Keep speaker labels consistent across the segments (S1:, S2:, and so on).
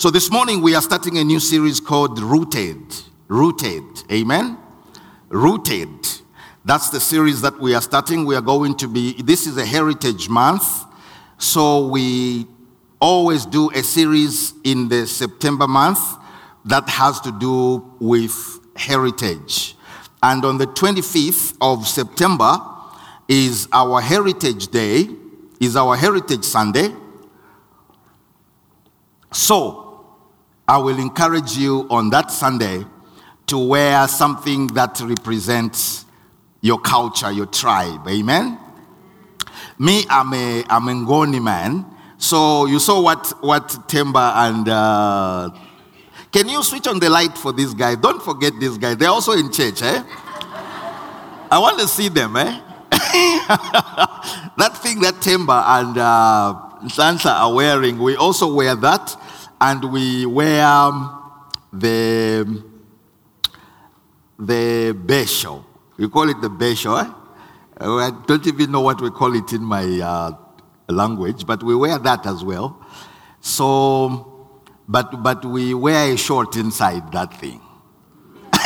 S1: So this morning we are starting a new series called Rooted. Rooted. Amen. Rooted. That's the series that we are starting. We are going to be, this is a heritage month. So we always do a series in the September month that has to do with heritage. And on the 25th of September is our Heritage Day, is our Heritage Sunday. So, I will encourage you on that Sunday to wear something that represents your culture, your tribe. Amen? Me, I'm a, I'm a Ngoni man. So, you saw what, what Temba and. Uh, can you switch on the light for this guy? Don't forget this guy. They're also in church, eh? I want to see them, eh? that thing that Temba and uh, Sansa are wearing, we also wear that and we wear the the besho. We call it the besho. Eh? I don't even know what we call it in my uh, language, but we wear that as well. So, but but we wear a short inside that thing.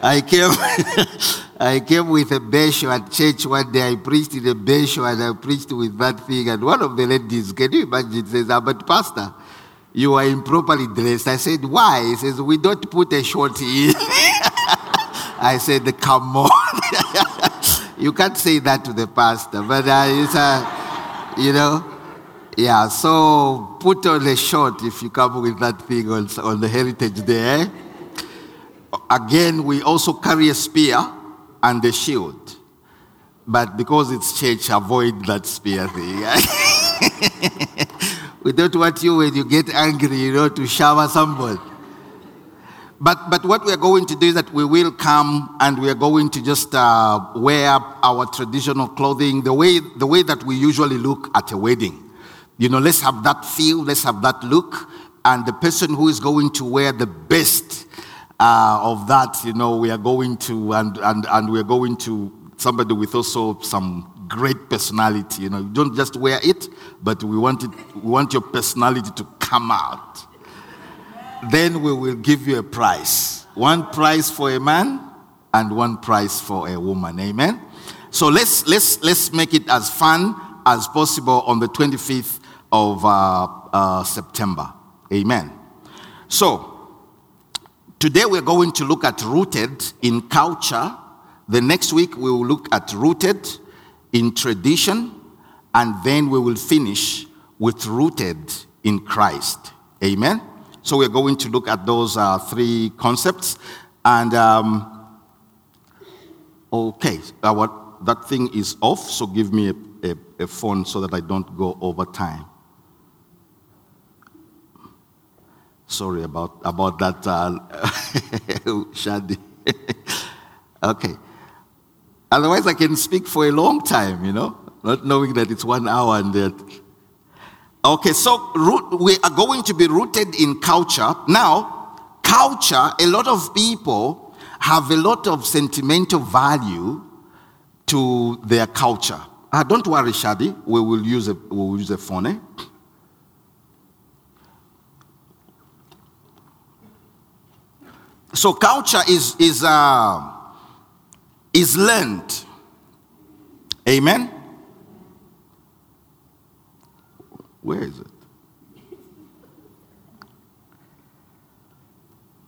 S1: I came, I came with a besho at church one day. I preached in a besho and I preached with that thing. And one of the ladies, can you imagine, says, but pastor, you are improperly dressed. I said, why? He says, we don't put a short in. I said, come on. you can't say that to the pastor, but uh, it's, uh, you know, yeah, so put on a short if you come with that thing on, on the Heritage Day. Again, we also carry a spear and the shield. But because it's church, avoid that spear thing. we don't want you when you get angry, you know, to shower somebody. But, but what we're going to do is that we will come and we are going to just uh, wear our traditional clothing the way, the way that we usually look at a wedding. You know, let's have that feel, let's have that look. And the person who is going to wear the best uh, of that, you know, we are going to, and, and, and we are going to somebody with also some great personality. You know, you don't just wear it, but we want, it, we want your personality to come out. Then we will give you a prize. One prize for a man and one prize for a woman. Amen. So let's let's let's make it as fun as possible on the 25th of uh, uh, September. Amen. So Today we're going to look at rooted in culture. The next week we will look at rooted in tradition. And then we will finish with rooted in Christ. Amen. So we're going to look at those uh, three concepts. And um, okay, our, that thing is off. So give me a, a, a phone so that I don't go over time. Sorry about, about that, uh, Shadi. okay. Otherwise, I can speak for a long time, you know, not knowing that it's one hour and that. Okay, so root, we are going to be rooted in culture. Now, culture, a lot of people have a lot of sentimental value to their culture. Uh, don't worry, Shadi, we will use a, we will use a phone. Eh? So culture is is uh, is learned. Amen. Where is it?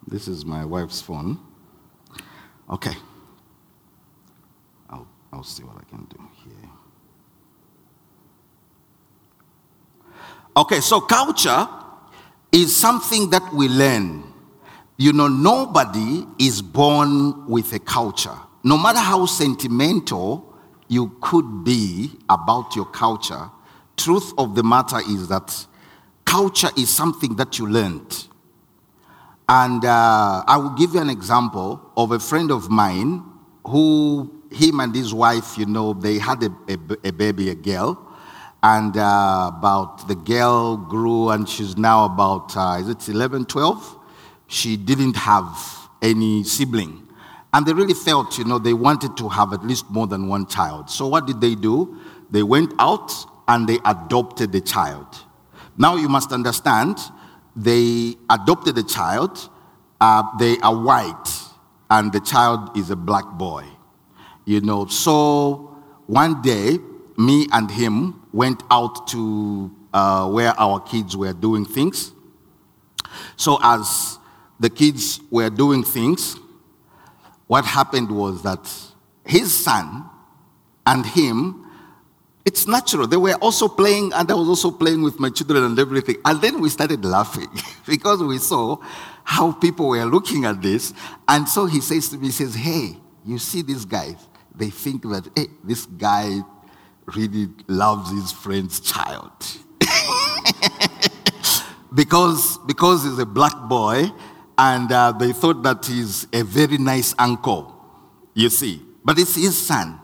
S1: This is my wife's phone. Okay. I'll, I'll see what I can do here. Okay, so culture is something that we learn. You know, nobody is born with a culture. No matter how sentimental you could be about your culture, truth of the matter is that culture is something that you learned. And uh, I will give you an example of a friend of mine who, him and his wife, you know, they had a, a, a baby, a girl. And uh, about the girl grew and she's now about, uh, is it 11, 12? She didn't have any sibling. And they really felt, you know, they wanted to have at least more than one child. So what did they do? They went out and they adopted the child. Now you must understand, they adopted the child. Uh, they are white, and the child is a black boy. You know, so one day, me and him went out to uh, where our kids were doing things. So, as the kids were doing things, what happened was that his son and him, it's natural. They were also playing, and I was also playing with my children and everything. And then we started laughing because we saw how people were looking at this. And so he says to me, he says, Hey, you see these guys? They think that, hey, this guy really loves his friend's child. because, because he's a black boy, and uh, they thought that he's a very nice uncle, you see. But it's his son.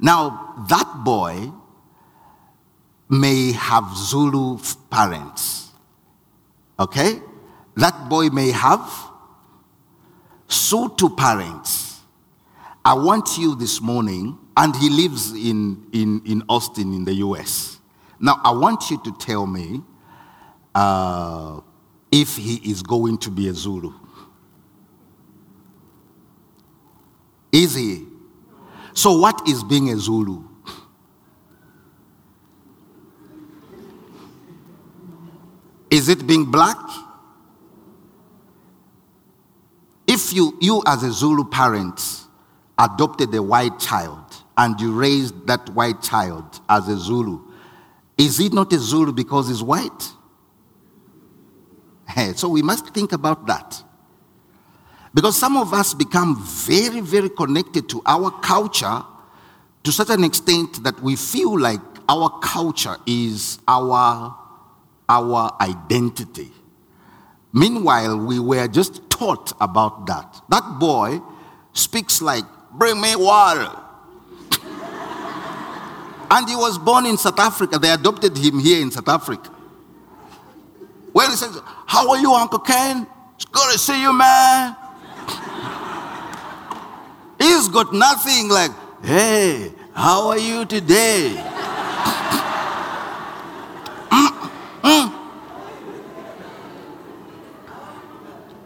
S1: Now, that boy may have Zulu parents. Okay? That boy may have Sotho parents. I want you this morning, and he lives in, in, in Austin in the US. Now, I want you to tell me uh, if he is going to be a Zulu. Is he? So, what is being a Zulu? Is it being black? If you, you as a Zulu parent adopted a white child and you raised that white child as a Zulu, is it not a Zulu because he's white? Hey, so we must think about that. Because some of us become very, very connected to our culture to such an extent that we feel like our culture is our, our identity. Meanwhile, we were just taught about that. That boy speaks like, Bring me water. and he was born in South Africa. They adopted him here in South Africa. When he says, How are you, Uncle Ken? It's good to see you, man. He's got nothing like, hey, how are you today?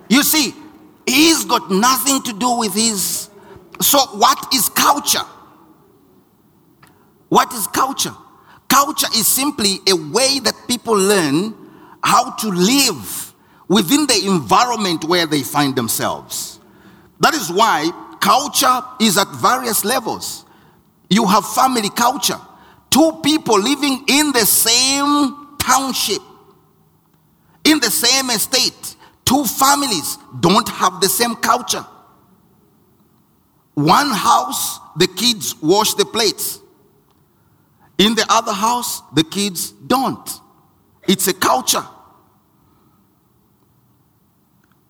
S1: You see, he's got nothing to do with his. So, what is culture? What is culture? Culture is simply a way that people learn how to live within the environment where they find themselves. That is why culture is at various levels. You have family culture, two people living in the same township, in the same estate, two families don't have the same culture. One house, the kids wash the plates. In the other house, the kids don't. It's a culture.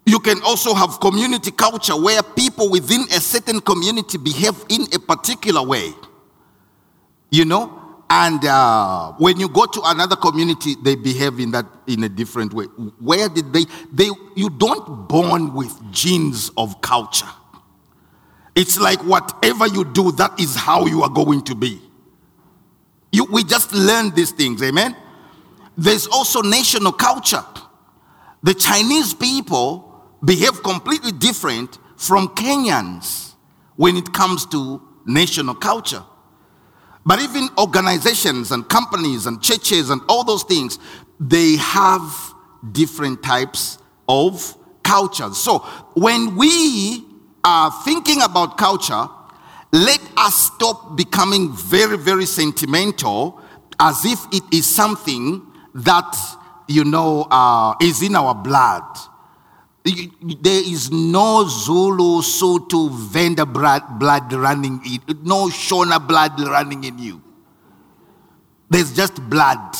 S1: You can also have community culture where people within a certain community behave in a particular way. You know? And uh, when you go to another community, they behave in that in a different way. Where did they? They you don't born with genes of culture. It's like whatever you do, that is how you are going to be. You, we just learn these things, amen. There's also national culture. The Chinese people behave completely different from Kenyans when it comes to national culture. But even organizations and companies and churches and all those things, they have different types of cultures. So when we are thinking about culture, let us stop becoming very, very sentimental as if it is something that, you know, uh, is in our blood there is no Zulu, Sotho, Venda blood running in, no Shona blood running in you. There's just blood.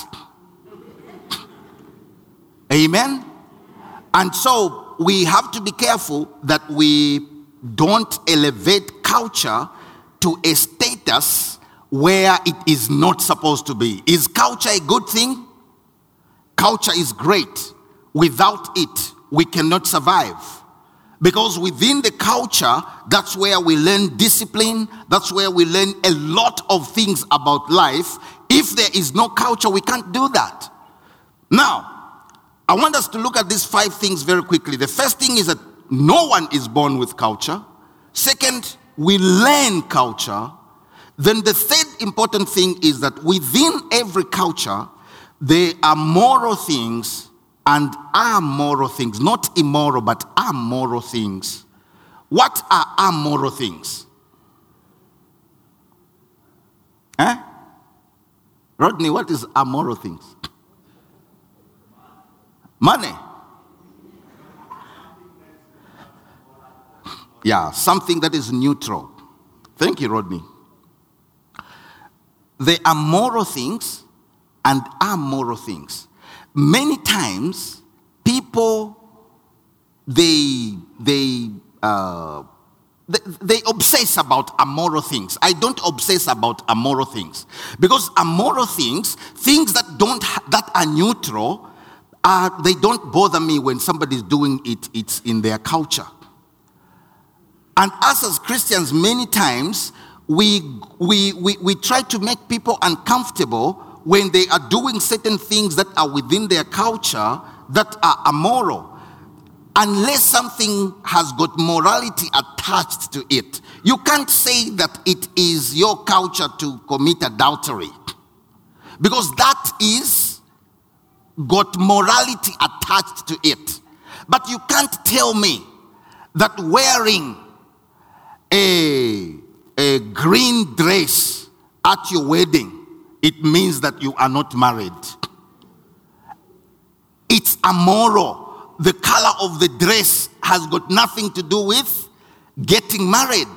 S1: Amen? And so we have to be careful that we don't elevate culture to a status where it is not supposed to be. Is culture a good thing? Culture is great. Without it, we cannot survive. Because within the culture, that's where we learn discipline, that's where we learn a lot of things about life, If there is no culture, we can't do that. Now, I want us to look at these five things very quickly. The first thing is that no one is born with culture. Second, we learn culture. Then the third important thing is that within every culture, there are moral things and amoral things, not immoral, but amoral things. What are amoral things? Eh? Rodney, what is amoral things? Money. Yeah, something that is neutral. Thank you, Rodney. There are moral things and amoral things. Many times, people they they uh, they, obsess about immoral things. I don't obsess about immoral things because immoral things, things that don't that are neutral, uh, they don't bother me when somebody's doing it. It's in their culture. And us as Christians, many times we, we, we, we try to make people uncomfortable when they are doing certain things that are within their culture that are immoral. Unless something has got morality attached to it, you can't say that it is your culture to commit adultery. Because that is got morality attached to it. But you can't tell me that wearing a, a green dress at your wedding, it means that you are not married. It's immoral. The color of the dress has got nothing to do with getting married.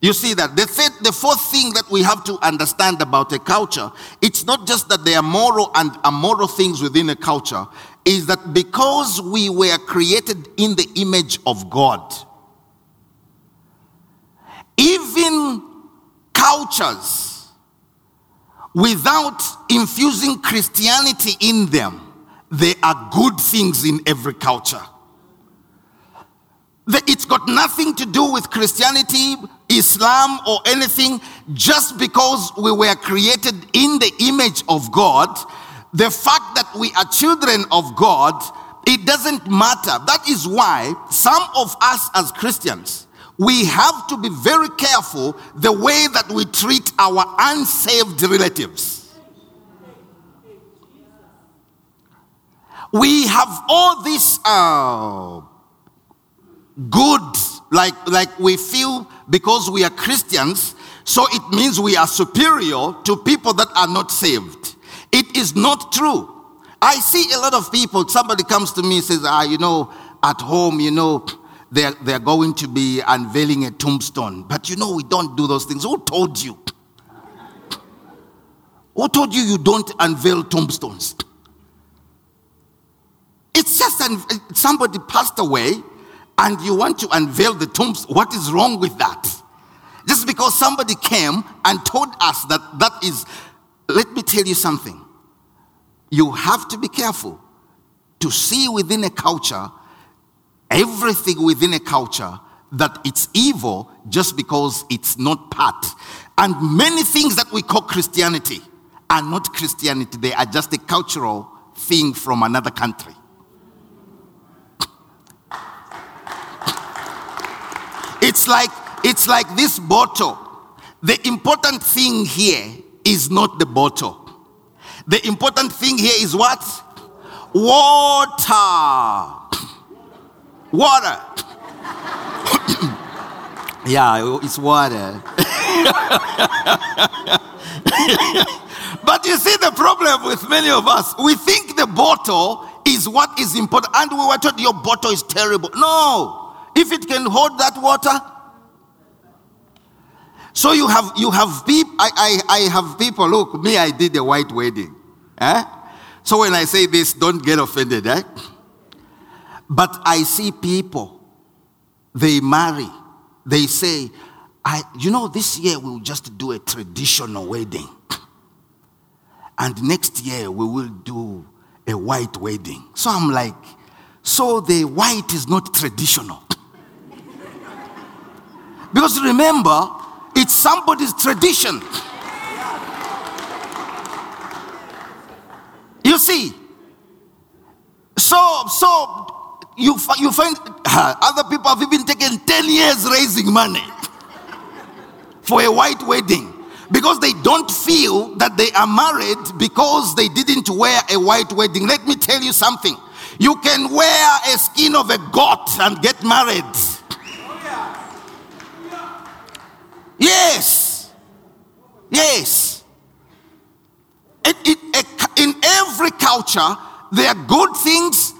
S1: You see that? The, third, the fourth thing that we have to understand about a culture, it's not just that there are moral and immoral things within a culture, is that because we were created in the image of God, even cultures without infusing Christianity in them, there are good things in every culture. It's got nothing to do with Christianity, Islam, or anything. Just because we were created in the image of God, the fact that we are children of God, it doesn't matter. That is why some of us as Christians, we have to be very careful the way that we treat our unsaved relatives. We have all this uh, good, like, like we feel because we are Christians, so it means we are superior to people that are not saved. It is not true. I see a lot of people, somebody comes to me and says, ah, you know, at home, you know, they're, they're going to be unveiling a tombstone. But you know, we don't do those things. Who told you? Who told you you don't unveil tombstones? It's just an, somebody passed away and you want to unveil the tombstone. What is wrong with that? Just because somebody came and told us that that is, let me tell you something. You have to be careful to see within a culture everything within a culture that it's evil just because it's not part. And many things that we call Christianity are not Christianity, they are just a cultural thing from another country. It's like it's like this bottle. The important thing here is not the bottle. The important thing here is what? Water water. yeah, it's water. but you see the problem with many of us. We think the bottle is what is important. And we were told your bottle is terrible. No. If it can hold that water. So you have you have people I, I, I have people look me I did a white wedding. Eh? So when I say this, don't get offended, eh? But I see people, they marry, they say, I, you know, this year we'll just do a traditional wedding. And next year we will do a white wedding. So I'm like, so the white is not traditional. because remember, it's somebody's tradition. You see, so so you, you find other people have even taken 10 years raising money for a white wedding because they don't feel that they are married because they didn't wear a white wedding. Let me tell you something. You can wear a skin of a goat and get married. Yes. Yes. It, it, in every culture, there are good things,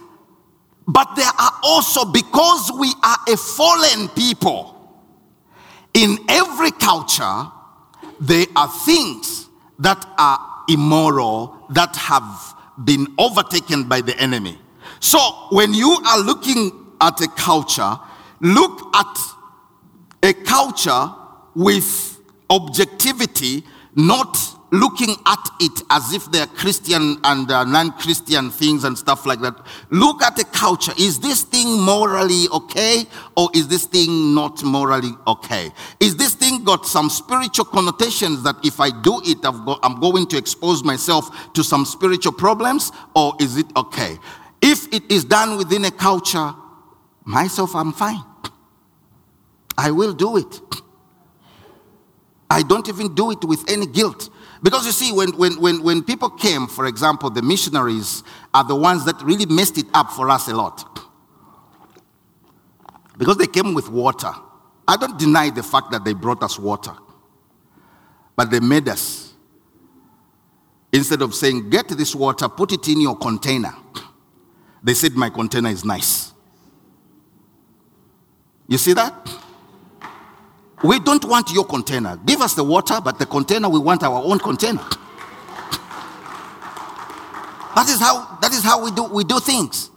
S1: but there are also, because we are a fallen people, in every culture, there are things that are immoral that have been overtaken by the enemy. So when you are looking at a culture, look at a culture with objectivity, not looking at it as if they're Christian and uh, non Christian things and stuff like that. Look at the culture. Is this thing morally okay or is this thing not morally okay? Is this thing got some spiritual connotations that if I do it, I'm going to expose myself to some spiritual problems or is it okay? If it is done within a culture, myself, I'm fine. I will do it. I don't even do it with any guilt. Because you see, when, when, when, when people came, for example, the missionaries are the ones that really messed it up for us a lot. Because they came with water. I don't deny the fact that they brought us water. But they made us. Instead of saying, get this water, put it in your container, they said, my container is nice. You see that? We don't want your container. Give us the water, but the container, we want our own container. That is how, that is how we, do, we do things.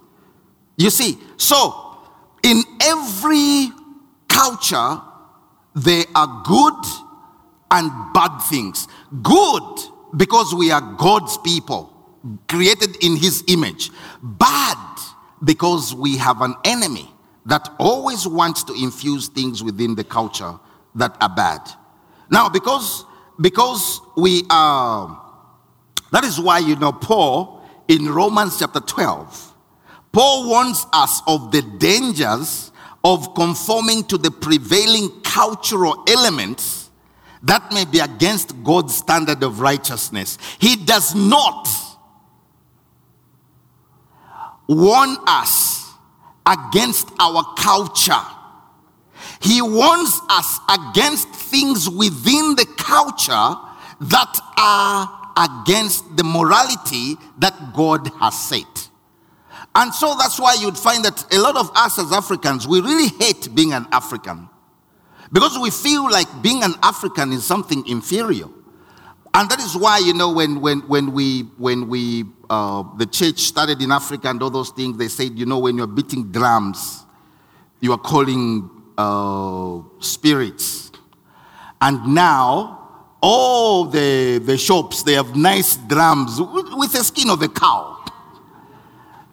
S1: You see, so in every culture, there are good and bad things. Good because we are God's people, created in His image. Bad because we have an enemy that always wants to infuse things within the culture that are bad. Now, because because we are, that is why you know Paul in Romans chapter 12, Paul warns us of the dangers of conforming to the prevailing cultural elements that may be against God's standard of righteousness. He does not warn us against our culture he warns us against things within the culture that are against the morality that God has set. And so that's why you'd find that a lot of us as Africans, we really hate being an African because we feel like being an African is something inferior. And that is why, you know, when, when, when we, when we uh, the church started in Africa and all those things, they said, you know, when you're beating drums, you are calling uh, spirits. And now, all the, the shops, they have nice drums with, with the skin of a cow.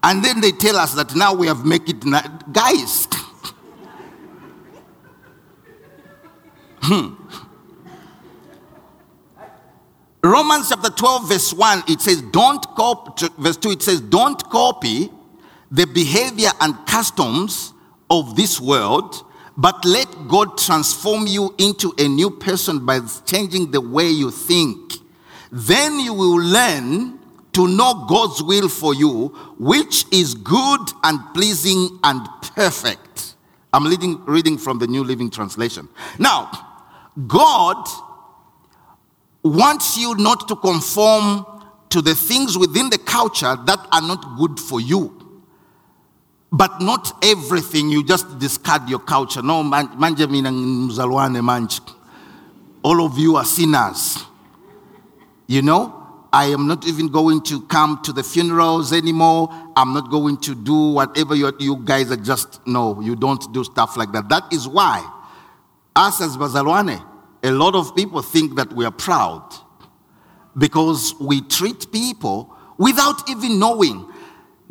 S1: And then they tell us that now we have make it, na- guys. hmm. Romans chapter 12, verse 1, it says, Don't copy, verse 2, it says, Don't copy the behavior and customs of this world, but let God transform you into a new person by changing the way you think. Then you will learn to know God's will for you, which is good and pleasing and perfect. I'm reading, reading from the New Living Translation. Now, God wants you not to conform to the things within the culture that are not good for you. But not everything, you just discard your culture. No, manjamin mzalwane manj. All of you are sinners. You know, I am not even going to come to the funerals anymore. I'm not going to do whatever you, you guys are just, no, you don't do stuff like that. That is why, us as Bazalwane, a lot of people think that we are proud because we treat people without even knowing.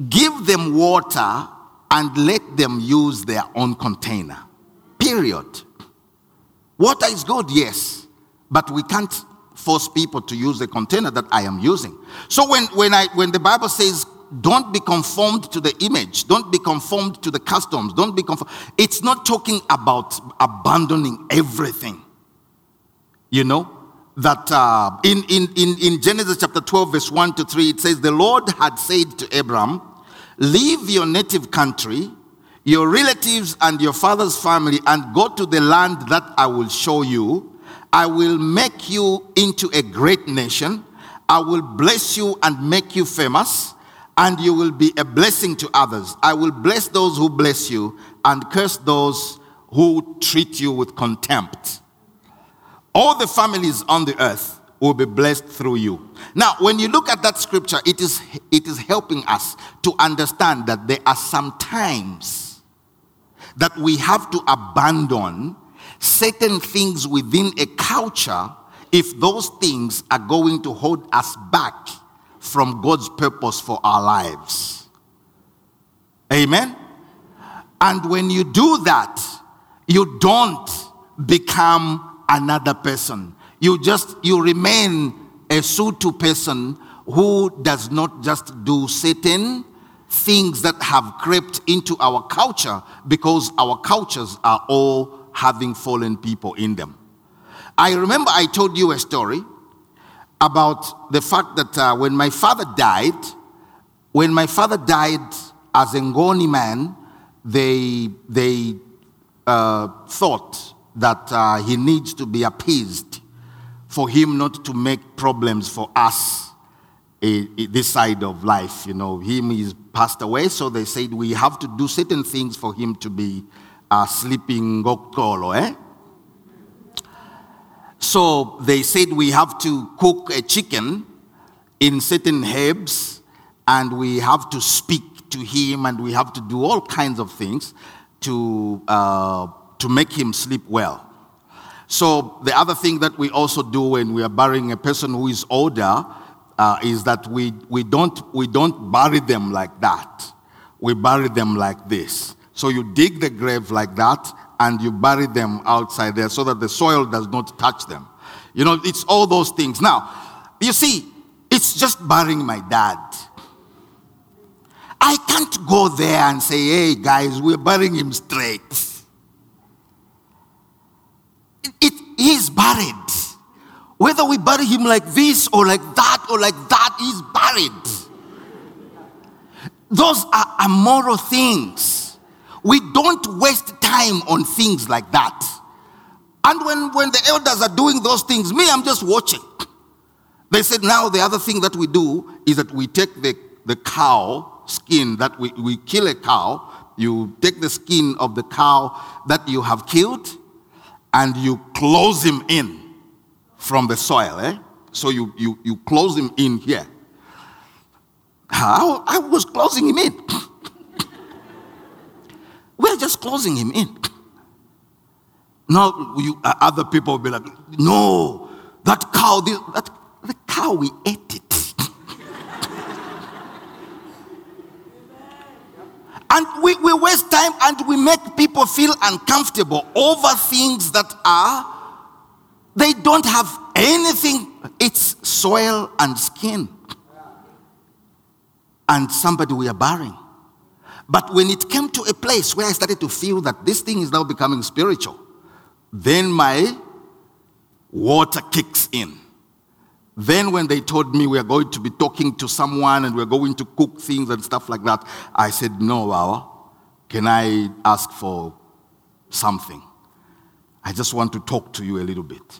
S1: Give them water and let them use their own container. Period. Water is good, yes, but we can't force people to use the container that I am using. So when, when, I, when the Bible says, don't be conformed to the image, don't be conformed to the customs, don't be conformed, it's not talking about abandoning everything. You know? That uh, in, in, in, in Genesis chapter 12, verse 1 to 3, it says, The Lord had said to Abram, Leave your native country, your relatives, and your father's family, and go to the land that I will show you I will make you into a great nation. I will bless you and make you famous, and you will be a blessing to others. I will bless those who bless you and curse those who treat you with contempt. All the families on the earth will be blessed through you. Now, when you look at that scripture, it is, it is helping us to understand that there are some times that we have to abandon certain things within a culture if those things are going to hold us back from God's purpose for our lives. Amen? And when you do that, you don't become another person. You just, you remain a Sotho person who does not just do certain things that have crept into our culture because our cultures are all having fallen people in them. I remember I told you a story about the fact that uh, when my father died, when my father died as a Ngoni man, they, they uh, thought that uh, he needs to be appeased for him not to make problems for us this side of life. You know, him is passed away, so they said we have to do certain things for him to be are sleeping gokolo, eh? So they said we have to cook a chicken in certain herbs and we have to speak to him and we have to do all kinds of things to, uh, to make him sleep well. So the other thing that we also do when we are burying a person who is older uh, is that we, we, don't, we don't bury them like that. We bury them like this. So you dig the grave like that and you bury them outside there so that the soil does not touch them. You know, it's all those things. Now, you see, it's just burying my dad. I can't go there and say, hey guys, we're burying him straight. It, it, he's buried. Whether we bury him like this or like that or like that, he's buried. Those are immoral things. We don't waste time on things like that. And when, when the elders are doing those things, me, I'm just watching. They said, now the other thing that we do is that we take the, the cow skin, that we, we kill a cow, you take the skin of the cow that you have killed, and you close him in from the soil. Eh? So you, you, you close him in here. How? I was closing him in. We're just closing him in. Now, you, uh, other people will be like, no, that cow, this, that, the cow, we ate it. And we, we waste time and we make people feel uncomfortable over things that are, they don't have anything. It's soil and skin. And somebody we are burying. But when it came to a place where I started to feel that this thing is now becoming spiritual, then my water kicks in. Then, when they told me we are going to be talking to someone and we're going to cook things and stuff like that, I said, No, Wawa, can I ask for something? I just want to talk to you a little bit.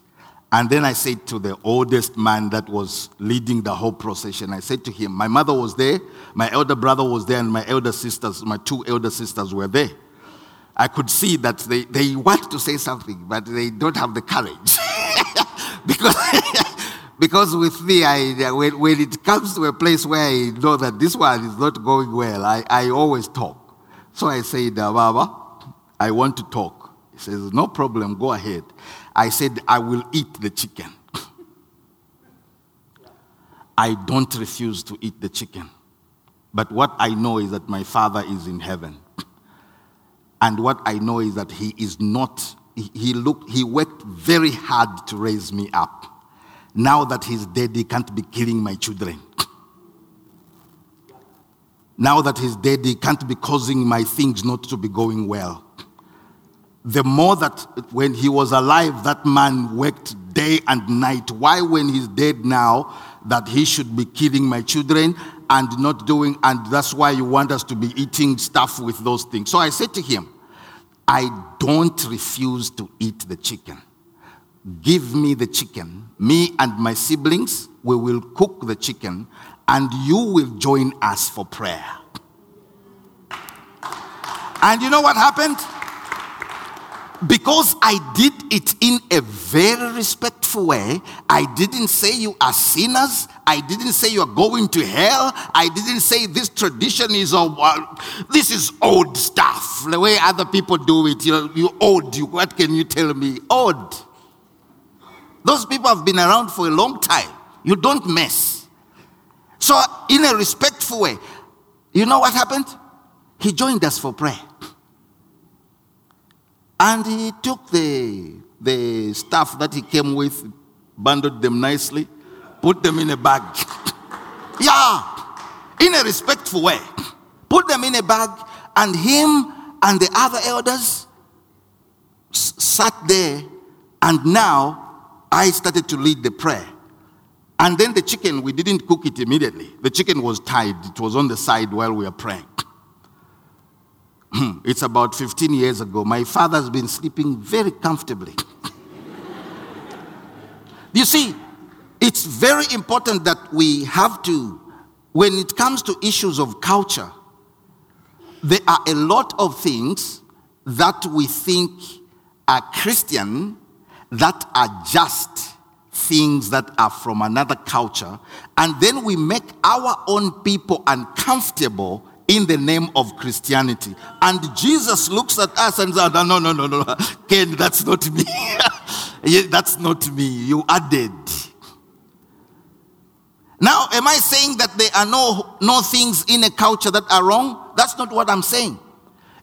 S1: And then I said to the oldest man that was leading the whole procession, I said to him, My mother was there, my elder brother was there, and my elder sisters, my two elder sisters were there. I could see that they, they want to say something, but they don't have the courage. because, because with me, I, when, when it comes to a place where I know that this one is not going well, I, I always talk. So I said, Baba, I want to talk. He says, No problem, go ahead. I said, I will eat the chicken. I don't refuse to eat the chicken. But what I know is that my Father is in heaven. And what I know is that He is not, He, looked, He worked very hard to raise me up. Now that he's dead, he can't be killing my children. Now that he's dead, he can't be causing my things not to be going well. The more that when he was alive, that man worked day and night. Why, when he's dead now, that he should be killing my children and not doing, and that's why you want us to be eating stuff with those things. So I said to him, I don't refuse to eat the chicken. Give me the chicken. Me and my siblings, we will cook the chicken and you will join us for prayer. And you know what happened? Because I did it in a very respectful way, I didn't say you are sinners. I didn't say you are going to hell. I didn't say this tradition is of uh, this is old stuff. The way other people do it, you you old. You, what can you tell me? Old. Those people have been around for a long time. You don't mess. So, in a respectful way, you know what happened? He joined us for prayer. And he took the, the stuff that he came with, bundled them nicely, put them in a bag. yeah, in a respectful way. Put them in a bag, and him and the other elders s- sat there. And now I started to lead the prayer. And then the chicken, we didn't cook it immediately. The chicken was tied, it was on the side while we were praying. Hmm, it's about 15 years ago. My father's been sleeping very comfortably. you see, it's very important that we have to, when it comes to issues of culture, there are a lot of things that we think are Christian that are just things that are from another culture, and then we make our own people uncomfortable in the name of Christianity. And Jesus looks at us and says, No, no, no, no, no. Ken, that's not me. that's not me. You added. Now, am I saying that there are no, no things in a culture that are wrong? That's not what I'm saying.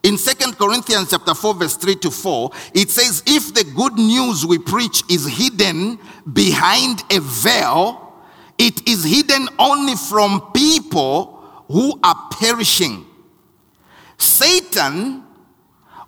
S1: In Second Corinthians chapter 4 verse 3 to 4, it says if the good news we preach is hidden behind a veil, it is hidden only from people who are perishing. Satan,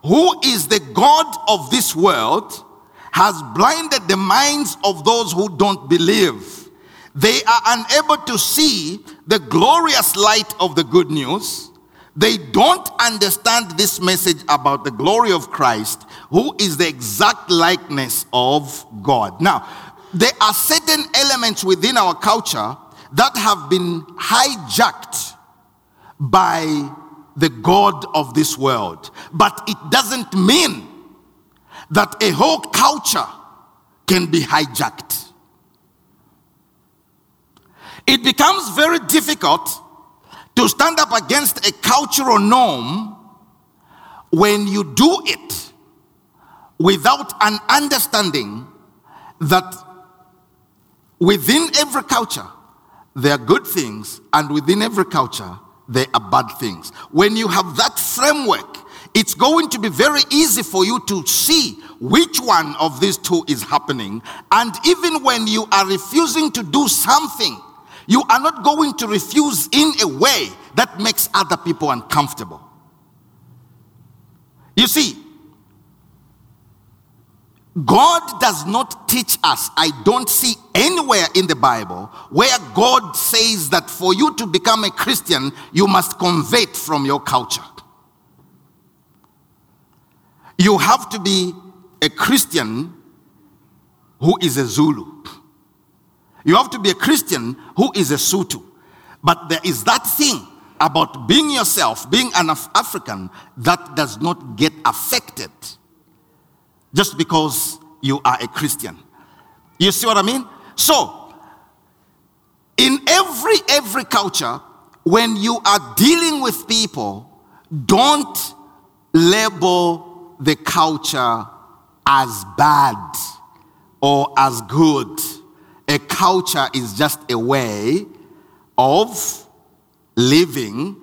S1: who is the god of this world, has blinded the minds of those who don't believe. They are unable to see the glorious light of the good news they don't understand this message about the glory of Christ, who is the exact likeness of God. Now, there are certain elements within our culture that have been hijacked by the God of this world. But it doesn't mean that a whole culture can be hijacked. It becomes very difficult to stand up against a cultural norm when you do it without an understanding that within every culture there are good things and within every culture there are bad things. When you have that framework, it's going to be very easy for you to see which one of these two is happening. And even when you are refusing to do something, you are not going to refuse in a way that makes other people uncomfortable. You see, God does not teach us. I don't see anywhere in the Bible where God says that for you to become a Christian, you must convert from your culture. You have to be a Christian who is a Zulu. You have to be a Christian who is a Sotho. But there is that thing about being yourself, being an Af- African, that does not get affected just because you are a Christian. You see what I mean? So, in every every culture, when you are dealing with people, don't label the culture as bad or as good a culture is just a way of living,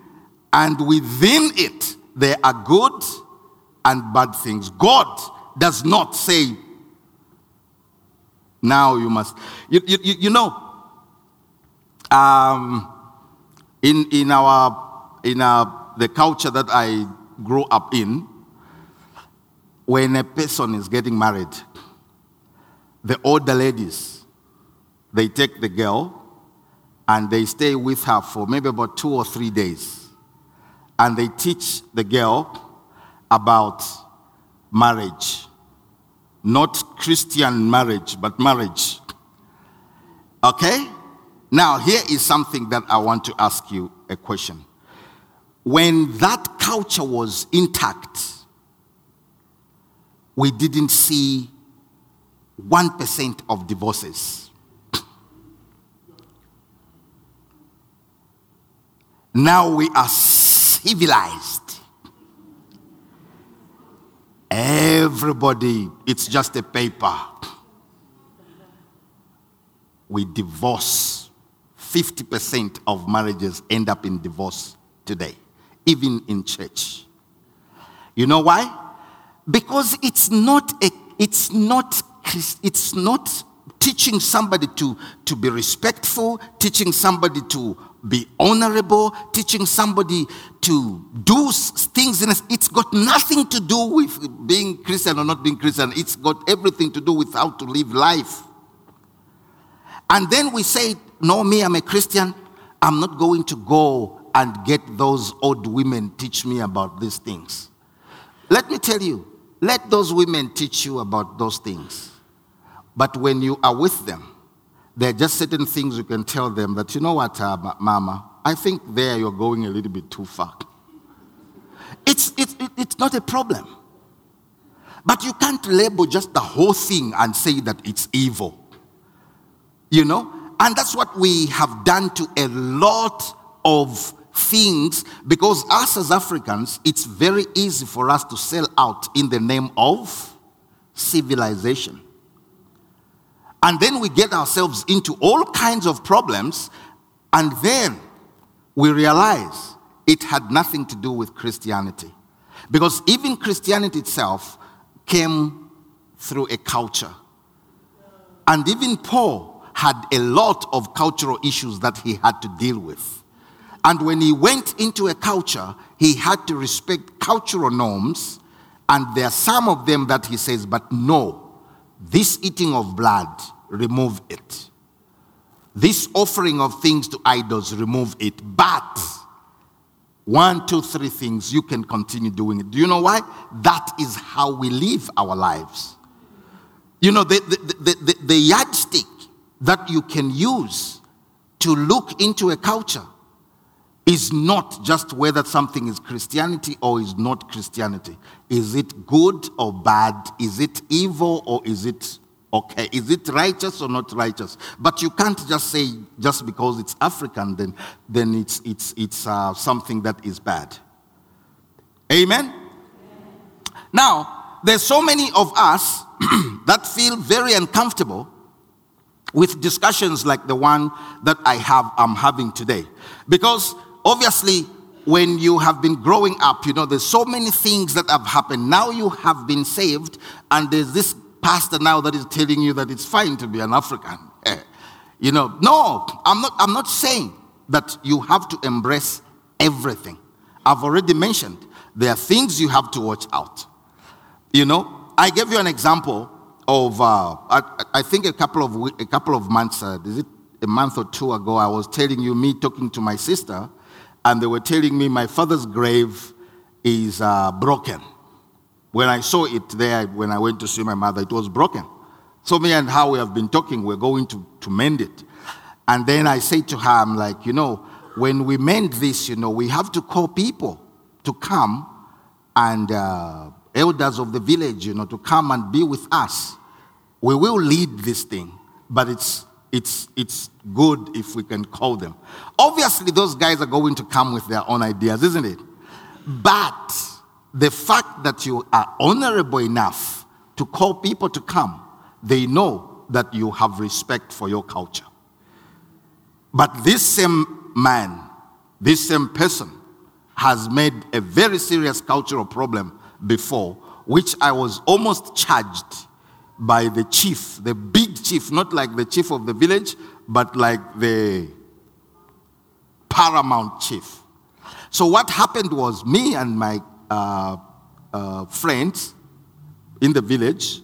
S1: and within it, there are good and bad things. God does not say, Now you must. You, you, you know, um, in, in, our, in our, the culture that I grew up in, when a person is getting married, the older ladies, they take the girl and they stay with her for maybe about two or three days. And they teach the girl about marriage. Not Christian marriage, but marriage. Okay? Now, here is something that I want to ask you a question. When that culture was intact, we didn't see 1% of divorces. Now we are civilized. Everybody, it's just a paper. We divorce. 50% of marriages end up in divorce today, even in church. You know why? Because it's not a, it's not, it's not teaching somebody to, to be respectful, teaching somebody to be honorable, teaching somebody to do things. It's got nothing to do with being Christian or not being Christian. It's got everything to do with how to live life. And then we say, No, me, I'm a Christian. I'm not going to go and get those old women teach me about these things. Let me tell you, let those women teach you about those things. But when you are with them, there are just certain things you can tell them that, you know what, uh, Mama, I think there you're going a little bit too far. It's, it's, it's not a problem. But you can't label just the whole thing and say that it's evil. You know? And that's what we have done to a lot of things because us as Africans, it's very easy for us to sell out in the name of civilization. And then we get ourselves into all kinds of problems, and then we realize it had nothing to do with Christianity. Because even Christianity itself came through a culture. And even Paul had a lot of cultural issues that he had to deal with. And when he went into a culture, he had to respect cultural norms. And there are some of them that he says, but no, this eating of blood, remove it. This offering of things to idols, remove it. But one, two, three things, you can continue doing it. Do you know why? That is how we live our lives. You know, the, the, the, the, yardstick that you can use to look into a culture is not just whether something is Christianity or is not Christianity. Is it good or bad? Is it evil or is it okay? Is it righteous or not righteous? But you can't just say just because it's African, then, then it's, it's, it's uh, something that is bad. Amen? Now, there's so many of us that feel very uncomfortable with discussions like the one that I have I'm having today. Because obviously, when you have been growing up, you know, there's so many things that have happened. Now you have been saved, and there's this pastor now that is telling you that it's fine to be an African. Eh. You know, no, I'm not, I'm not saying that you have to embrace everything. I've already mentioned there are things you have to watch out. You know, I gave you an example of, uh, I, I, think a couple of, a couple of months, uh, is it a month or two ago, I was telling you, me talking to my sister, and they were telling me my father's grave is uh, broken. When I saw it there, when I went to see my mother, it was broken. So me and how we have been talking, we're going to, to mend it. And then I say to her, I'm like, you know, when we mend this, you know, we have to call people to come and uh, elders of the village, you know, to come and be with us. We will lead this thing, but it's it's, it's good if we can call them. Obviously, those guys are going to come with their own ideas, isn't it? But the fact that you are honorable enough to call people to come, they know that you have respect for your culture. But this same man, this same person, has made a very serious cultural problem before, which I was almost charged by the chief, the big chief, not like the chief of the village, but like the paramount chief. So what happened was me and my friends in the village,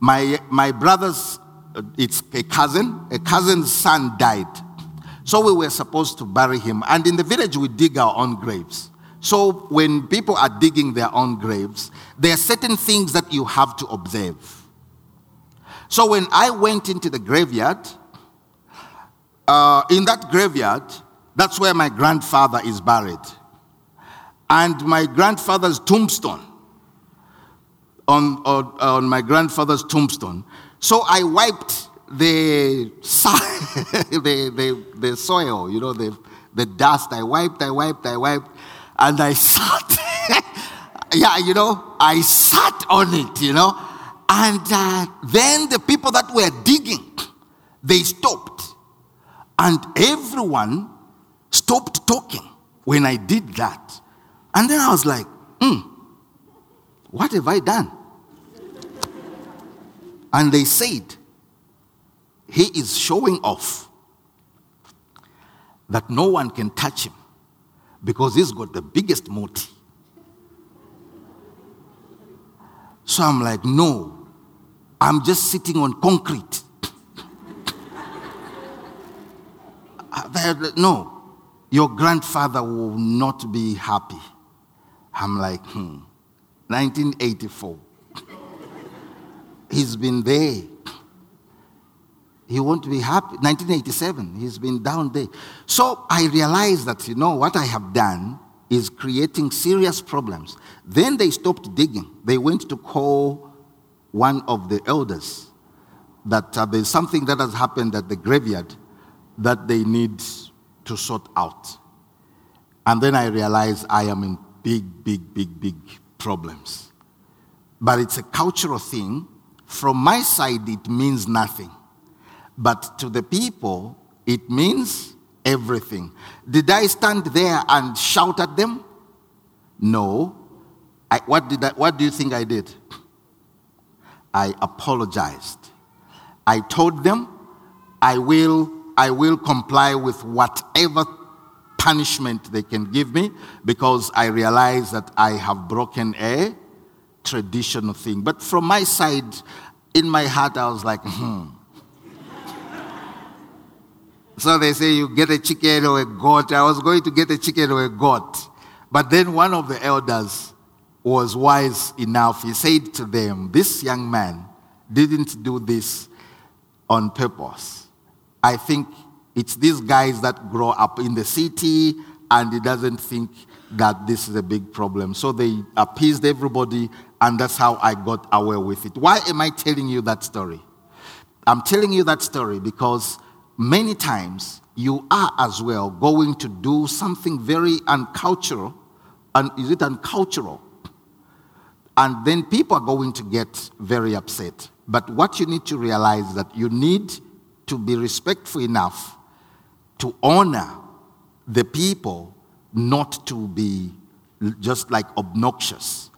S1: my, my brother's, uh, it's a cousin, a cousin's son died. So we were supposed to bury him. And in the village, we dig our own graves. So when people are digging their own graves, there are certain things that you have to observe. So when I went into the graveyard, uh, in that graveyard, that's where my grandfather is buried. And my grandfather's tombstone, on, on, on my grandfather's tombstone. So I wiped the, the, the, the soil, you know, the, the dust. I wiped, I wiped, I wiped, and I sat. yeah, you know, I sat on it, you know. And uh, then the people that were digging, they stopped. And everyone stopped talking when I did that. And then I was like, hmm, what have I done? And they said, he is showing off that no one can touch him because he's got the biggest muti. So I'm like, no, I'm just sitting on concrete. No, your grandfather will not be happy. I'm like, hmm, 1984. He's been there. He won't be happy. 1987, he's been down there. So I realized that, you know, what I have done is creating serious problems. Then they stopped digging. They went to call one of the elders that uh, there's something that has happened at the graveyard that they need to sort out. And then I realized I am in big, big, big, big problems. But it's a cultural thing. From my side, it means nothing. But to the people, it means everything. Did I stand there and shout at them? No. I, what, did I, what do you think I did? I apologized. I told them I will, I will comply with whatever punishment they can give me because I realize that I have broken a traditional thing. But from my side, in my heart, I was like, hmm. so they say you get a chicken or a goat. I was going to get a chicken or a goat. But then one of the elders was wise enough. He said to them, This young man didn't do this on purpose. I think it's these guys that grow up in the city and he doesn't think that this is a big problem. So they appeased everybody, and that's how I got away with it. Why am I telling you that story? I'm telling you that story because many times you are as well going to do something very uncultural. And is it uncultural? And then people are going to get very upset. But what you need to realize is that you need to be respectful enough to honor the people, not to be just like obnoxious.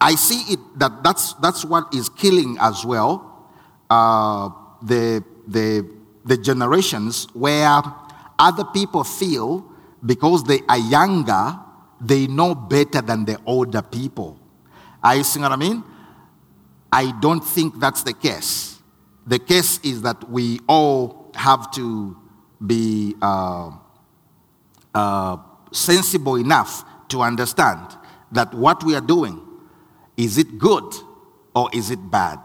S1: I see it that that's, that's what is killing as well uh, the, the, the generations where other people feel because they are younger, they know better than the older people. Are you seeing what I mean? I don't think that's the case. The case is that we all have to be uh, uh, sensible enough to understand that what we are doing is it good or is it bad?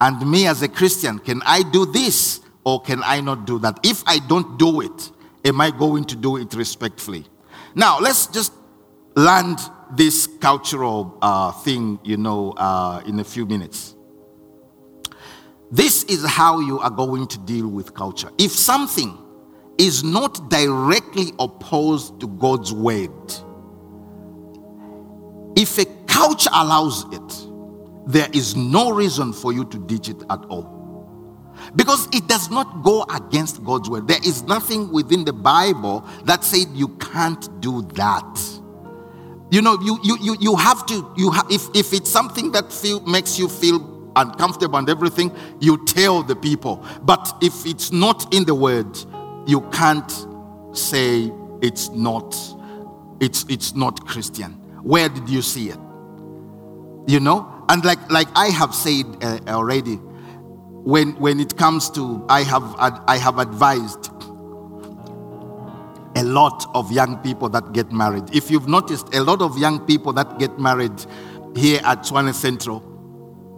S1: And me as a Christian, can I do this or can I not do that? If I don't do it, am I going to do it respectfully? Now, let's just land this cultural uh, thing, you know, uh, in a few minutes. This is how you are going to deal with culture. If something is not directly opposed to God's word. If a culture allows it, there is no reason for you to ditch it at all. Because it does not go against God's word. There is nothing within the Bible that said you can't do that. You know, you you you, you have to you ha- if if it's something that feel makes you feel uncomfortable and everything, you tell the people. But if it's not in the word, you can't say it's not it's it's not Christian. Where did you see it? You know? And like like I have said uh, already, when when it comes to I have I have advised a lot of young people that get married. If you've noticed, a lot of young people that get married here at Tshwane Central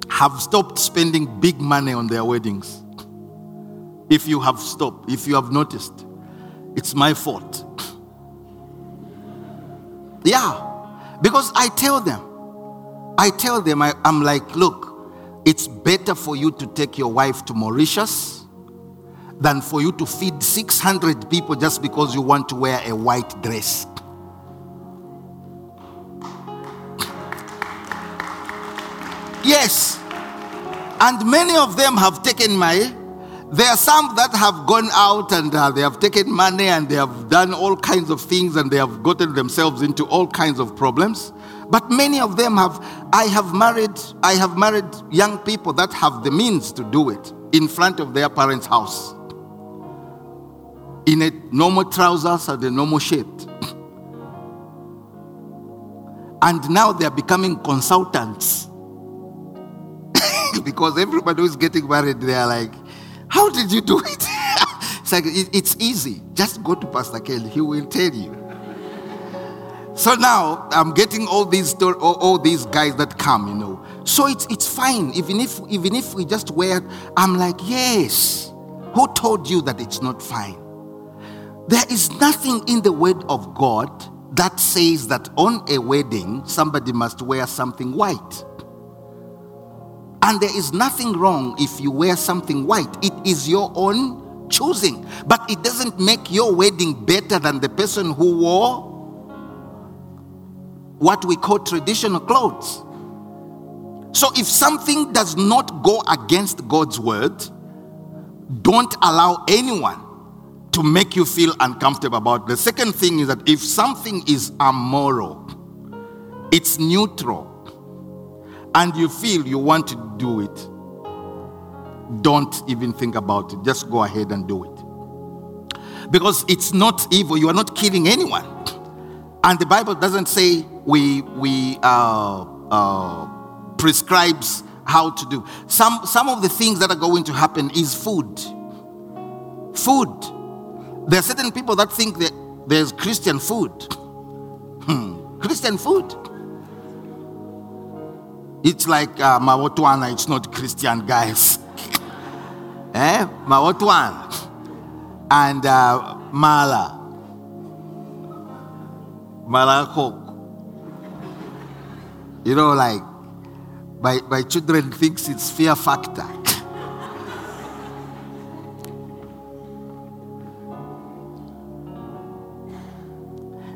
S1: have stopped spending big money on their weddings. If you have stopped, if you have noticed, it's my fault. Yeah, because I tell them, I tell them, I, I'm like, look, it's better for you to take your wife to Mauritius than for you to feed 600 people just because you want to wear a white dress. Yes. And many of them have taken my. There are some that have gone out and uh, they have taken money and they have done all kinds of things and they have gotten themselves into all kinds of problems. But many of them have. I have married. I have married young people that have the means to do it in front of their parents' house in a normal trousers and a normal shirt. And now they are becoming consultants. because everybody who is getting married, they are like, How did you do it? it's like, It's easy. Just go to Pastor Kelly, he will tell you. So now I'm getting all these all, all these guys that come, you know. So it's it's fine. Even if even if we just wear, I'm like, yes. Who told you that it's not fine? There is nothing in the word of God that says that on a wedding somebody must wear something white. And there is nothing wrong if you wear something white. It is your own choosing. But it doesn't make your wedding better than the person who wore what we call traditional clothes. So if something does not go against God's word, don't allow anyone to make you feel uncomfortable about. The second thing is that if something is amoral, it's neutral, and you feel you want to do it, don't even think about it. Just go ahead and do it. Because it's not evil, you are not killing anyone. And the Bible doesn't say we, we uh, uh, prescribes how to do. Some, some of the things that are going to happen is food. Food there are certain people that think that there's Christian food. Hmm. Christian food. It's like uh, Mawotwana, it's not Christian, guys. eh? Mawotwana. And uh, Mala. Mala Coke. You know, like, my, my children thinks it's fear factor.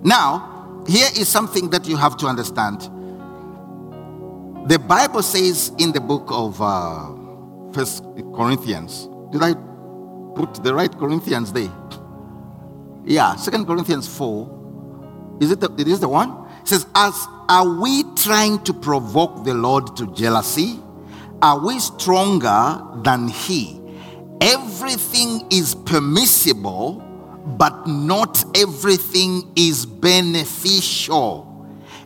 S1: Now, here is something that you have to understand. The Bible says in the book of uh, First Corinthians, did I put the right Corinthians there? Yeah, Second Corinthians 4. Is it the, it is the one? It says, As are we trying to provoke the Lord to jealousy? Are we stronger than He? Everything is permissible but not everything is beneficial.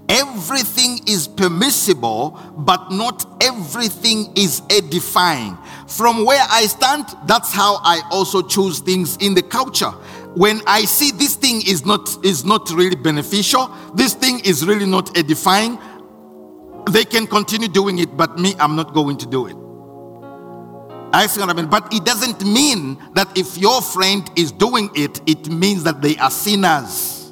S1: Everything is permissible, but not everything is edifying. From where I stand, that's how I also choose things in the culture. When I see this thing is not is not really beneficial, this thing is really not edifying, they can continue doing it, but me, I'm not going to do it. I see what I mean. But it doesn't mean that if your friend is doing it, it means that they are sinners.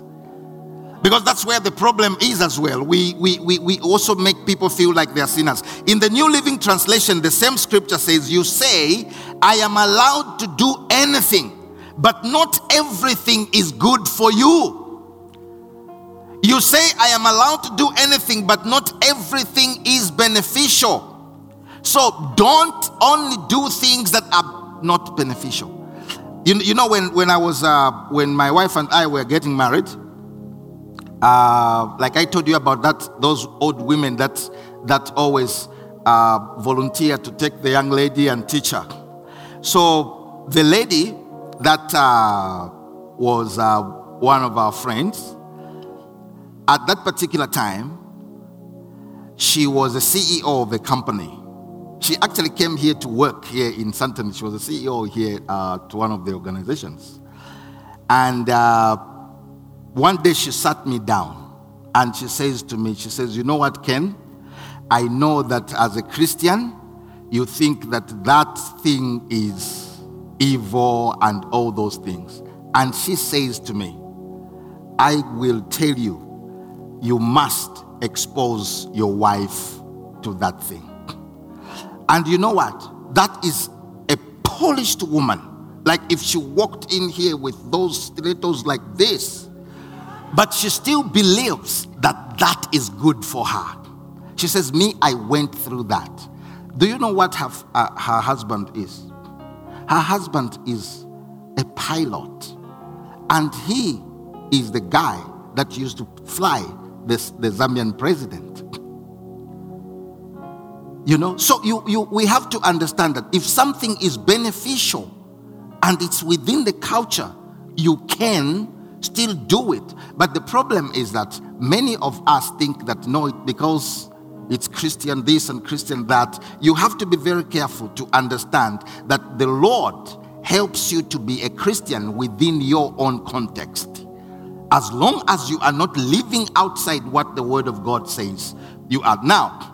S1: Because that's where the problem is as well. We, we, we, we also make people feel like they are sinners. In the New Living Translation, the same scripture says, You say, I am allowed to do anything, but not everything is good for you. You say, I am allowed to do anything, but not everything is beneficial. So don't only do things that are not beneficial. You, you know, when, when I was, uh, when my wife and I were getting married, uh, like I told you about that, those old women that, that always uh, volunteer to take the young lady and teach her. So the lady that uh, was uh, one of our friends, at that particular time, she was the CEO of a company. She actually came here to work here in Sandton. She was the CEO here uh, to one of the organizations. And one day she sat me down and she says to me, she says, You know what, Ken? I know that as a Christian, you think that that thing is evil and all those things. And she says to me, I will tell you, you must expose your wife to that thing. And you know what? That is a polished woman. Like if she walked in here with those stilettos like this, but she still believes that that is good for her. She says, Me, I went through that. Do you know what her, uh, her husband is? Her husband is a pilot, and he is the guy that used to fly this, the Zambian president. You know, so you, you, we have to understand that if something is beneficial and it's within the culture, you can still do it. But the problem is that many of us think that no, it, because it's Christian this and Christian that, you have to be very careful to understand that the Lord helps you to be a Christian within your own context. As long as you are not living outside what the Word of God says, you are. Now,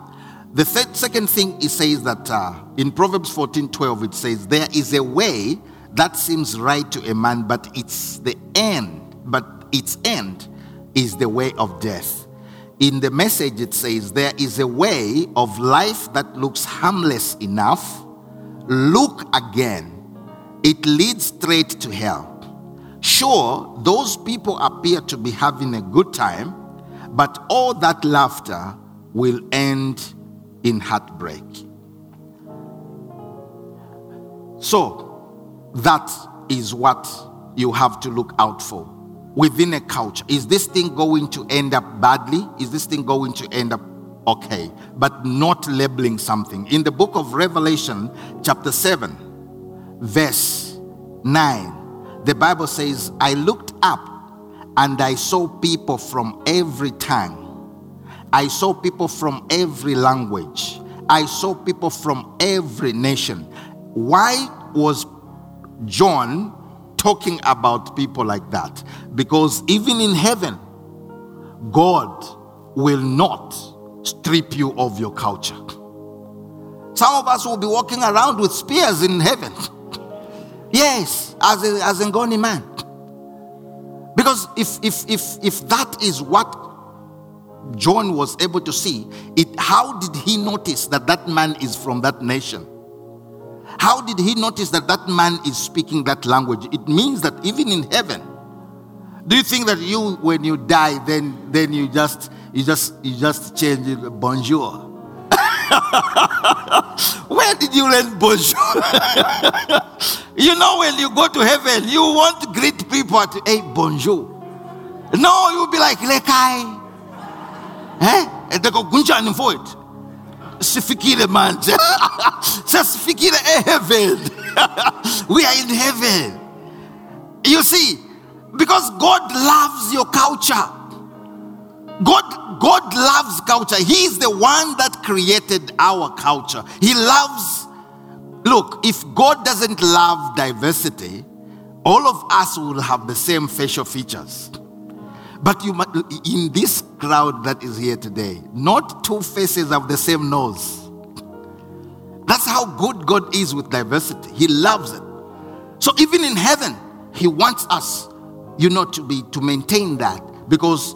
S1: the third, second thing it says that uh, in Proverbs 14 12, it says, There is a way that seems right to a man, but it's the end, but its end is the way of death. In the message, it says, There is a way of life that looks harmless enough. Look again, it leads straight to hell. Sure, those people appear to be having a good time, but all that laughter will end in heartbreak. So, that is what you have to look out for within a culture. Is this thing going to end up badly? Is this thing going to end up okay? But not labeling something. In the book of Revelation, chapter 7, verse 9, the Bible says, I looked up and I saw people from every tongue. I saw people from every language. I saw people from every nation. Why was John talking about people like that because even in heaven, God will not strip you of your culture. Some of us will be walking around with spears in heaven. yes, as a, as a Ngoni man. Because if, if, if, if that is what John was able to see, it, how did he notice that that man is from that nation? How did he notice that that man is speaking that language? It means that even in heaven, do you think that you, when you die, then then you just you just you just change it, bonjour? Where did you learn bonjour? you know, when you go to heaven, you want to greet people at hey bonjour. No, you'll be like lekai. Eh? And they go gunjan for it sifikile manje. Sesifikile heaven we are in heaven. You see because god loves your culture. God god loves culture. He is the one that created our culture. He loves look if god doesn't love diversity all of us will have the same facial features but you in this crowd that is here today, not two faces of the same nose. That's how good God is with diversity. He loves it. So even in heaven, He wants us, you know, to be to maintain that because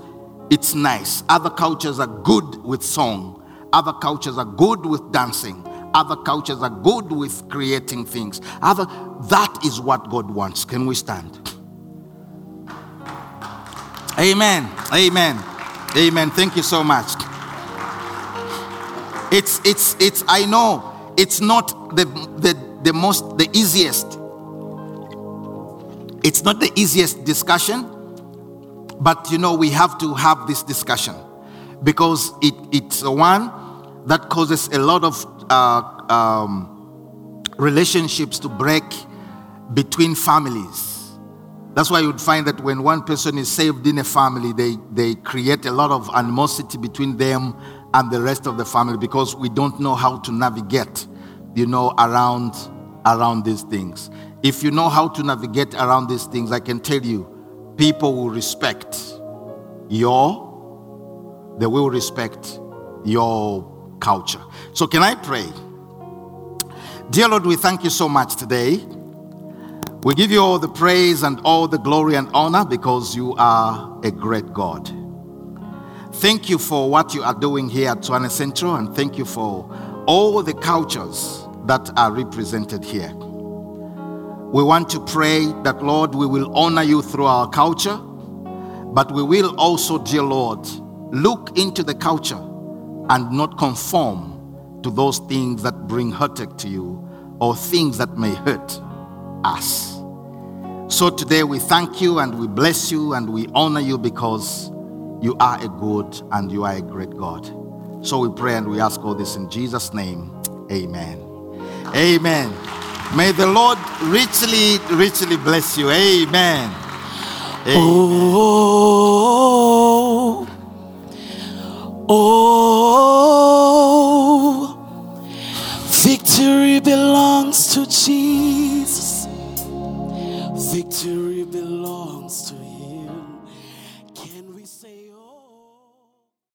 S1: it's nice. Other cultures are good with song. Other cultures are good with dancing. Other cultures are good with creating things. Other that is what God wants. Can we stand? Amen. Amen. Amen. Thank you so much. It's it's it's I know it's not the the, the most the easiest. It's not the easiest discussion, but you know we have to have this discussion because it it's one that causes a lot of uh, um, relationships to break between families. That's why you'd find that when one person is saved in a family, they, they create a lot of animosity between them and the rest of the family because we don't know how to navigate, you know, around around these things. If you know how to navigate around these things, I can tell you, people will respect your they will respect your culture. So can I pray? Dear Lord, we thank you so much today. We give you all the praise and all the glory and honor because you are a great God. Thank you for what you are doing here at Tshwane Central, and thank you for all the cultures that are represented here. We want to pray that, Lord, we will honor you through our culture, but we will also, dear Lord, look into the culture and not conform to those things that bring hurt to you or things that may hurt us. So today we thank you and we bless you and we honor you because you are a good and you are a great God. So we pray and we ask all this in Jesus' name. Amen. Amen. May the Lord richly, richly bless you. Amen.
S2: Amen. Oh oh, oh, oh, victory belongs to Jesus. Victory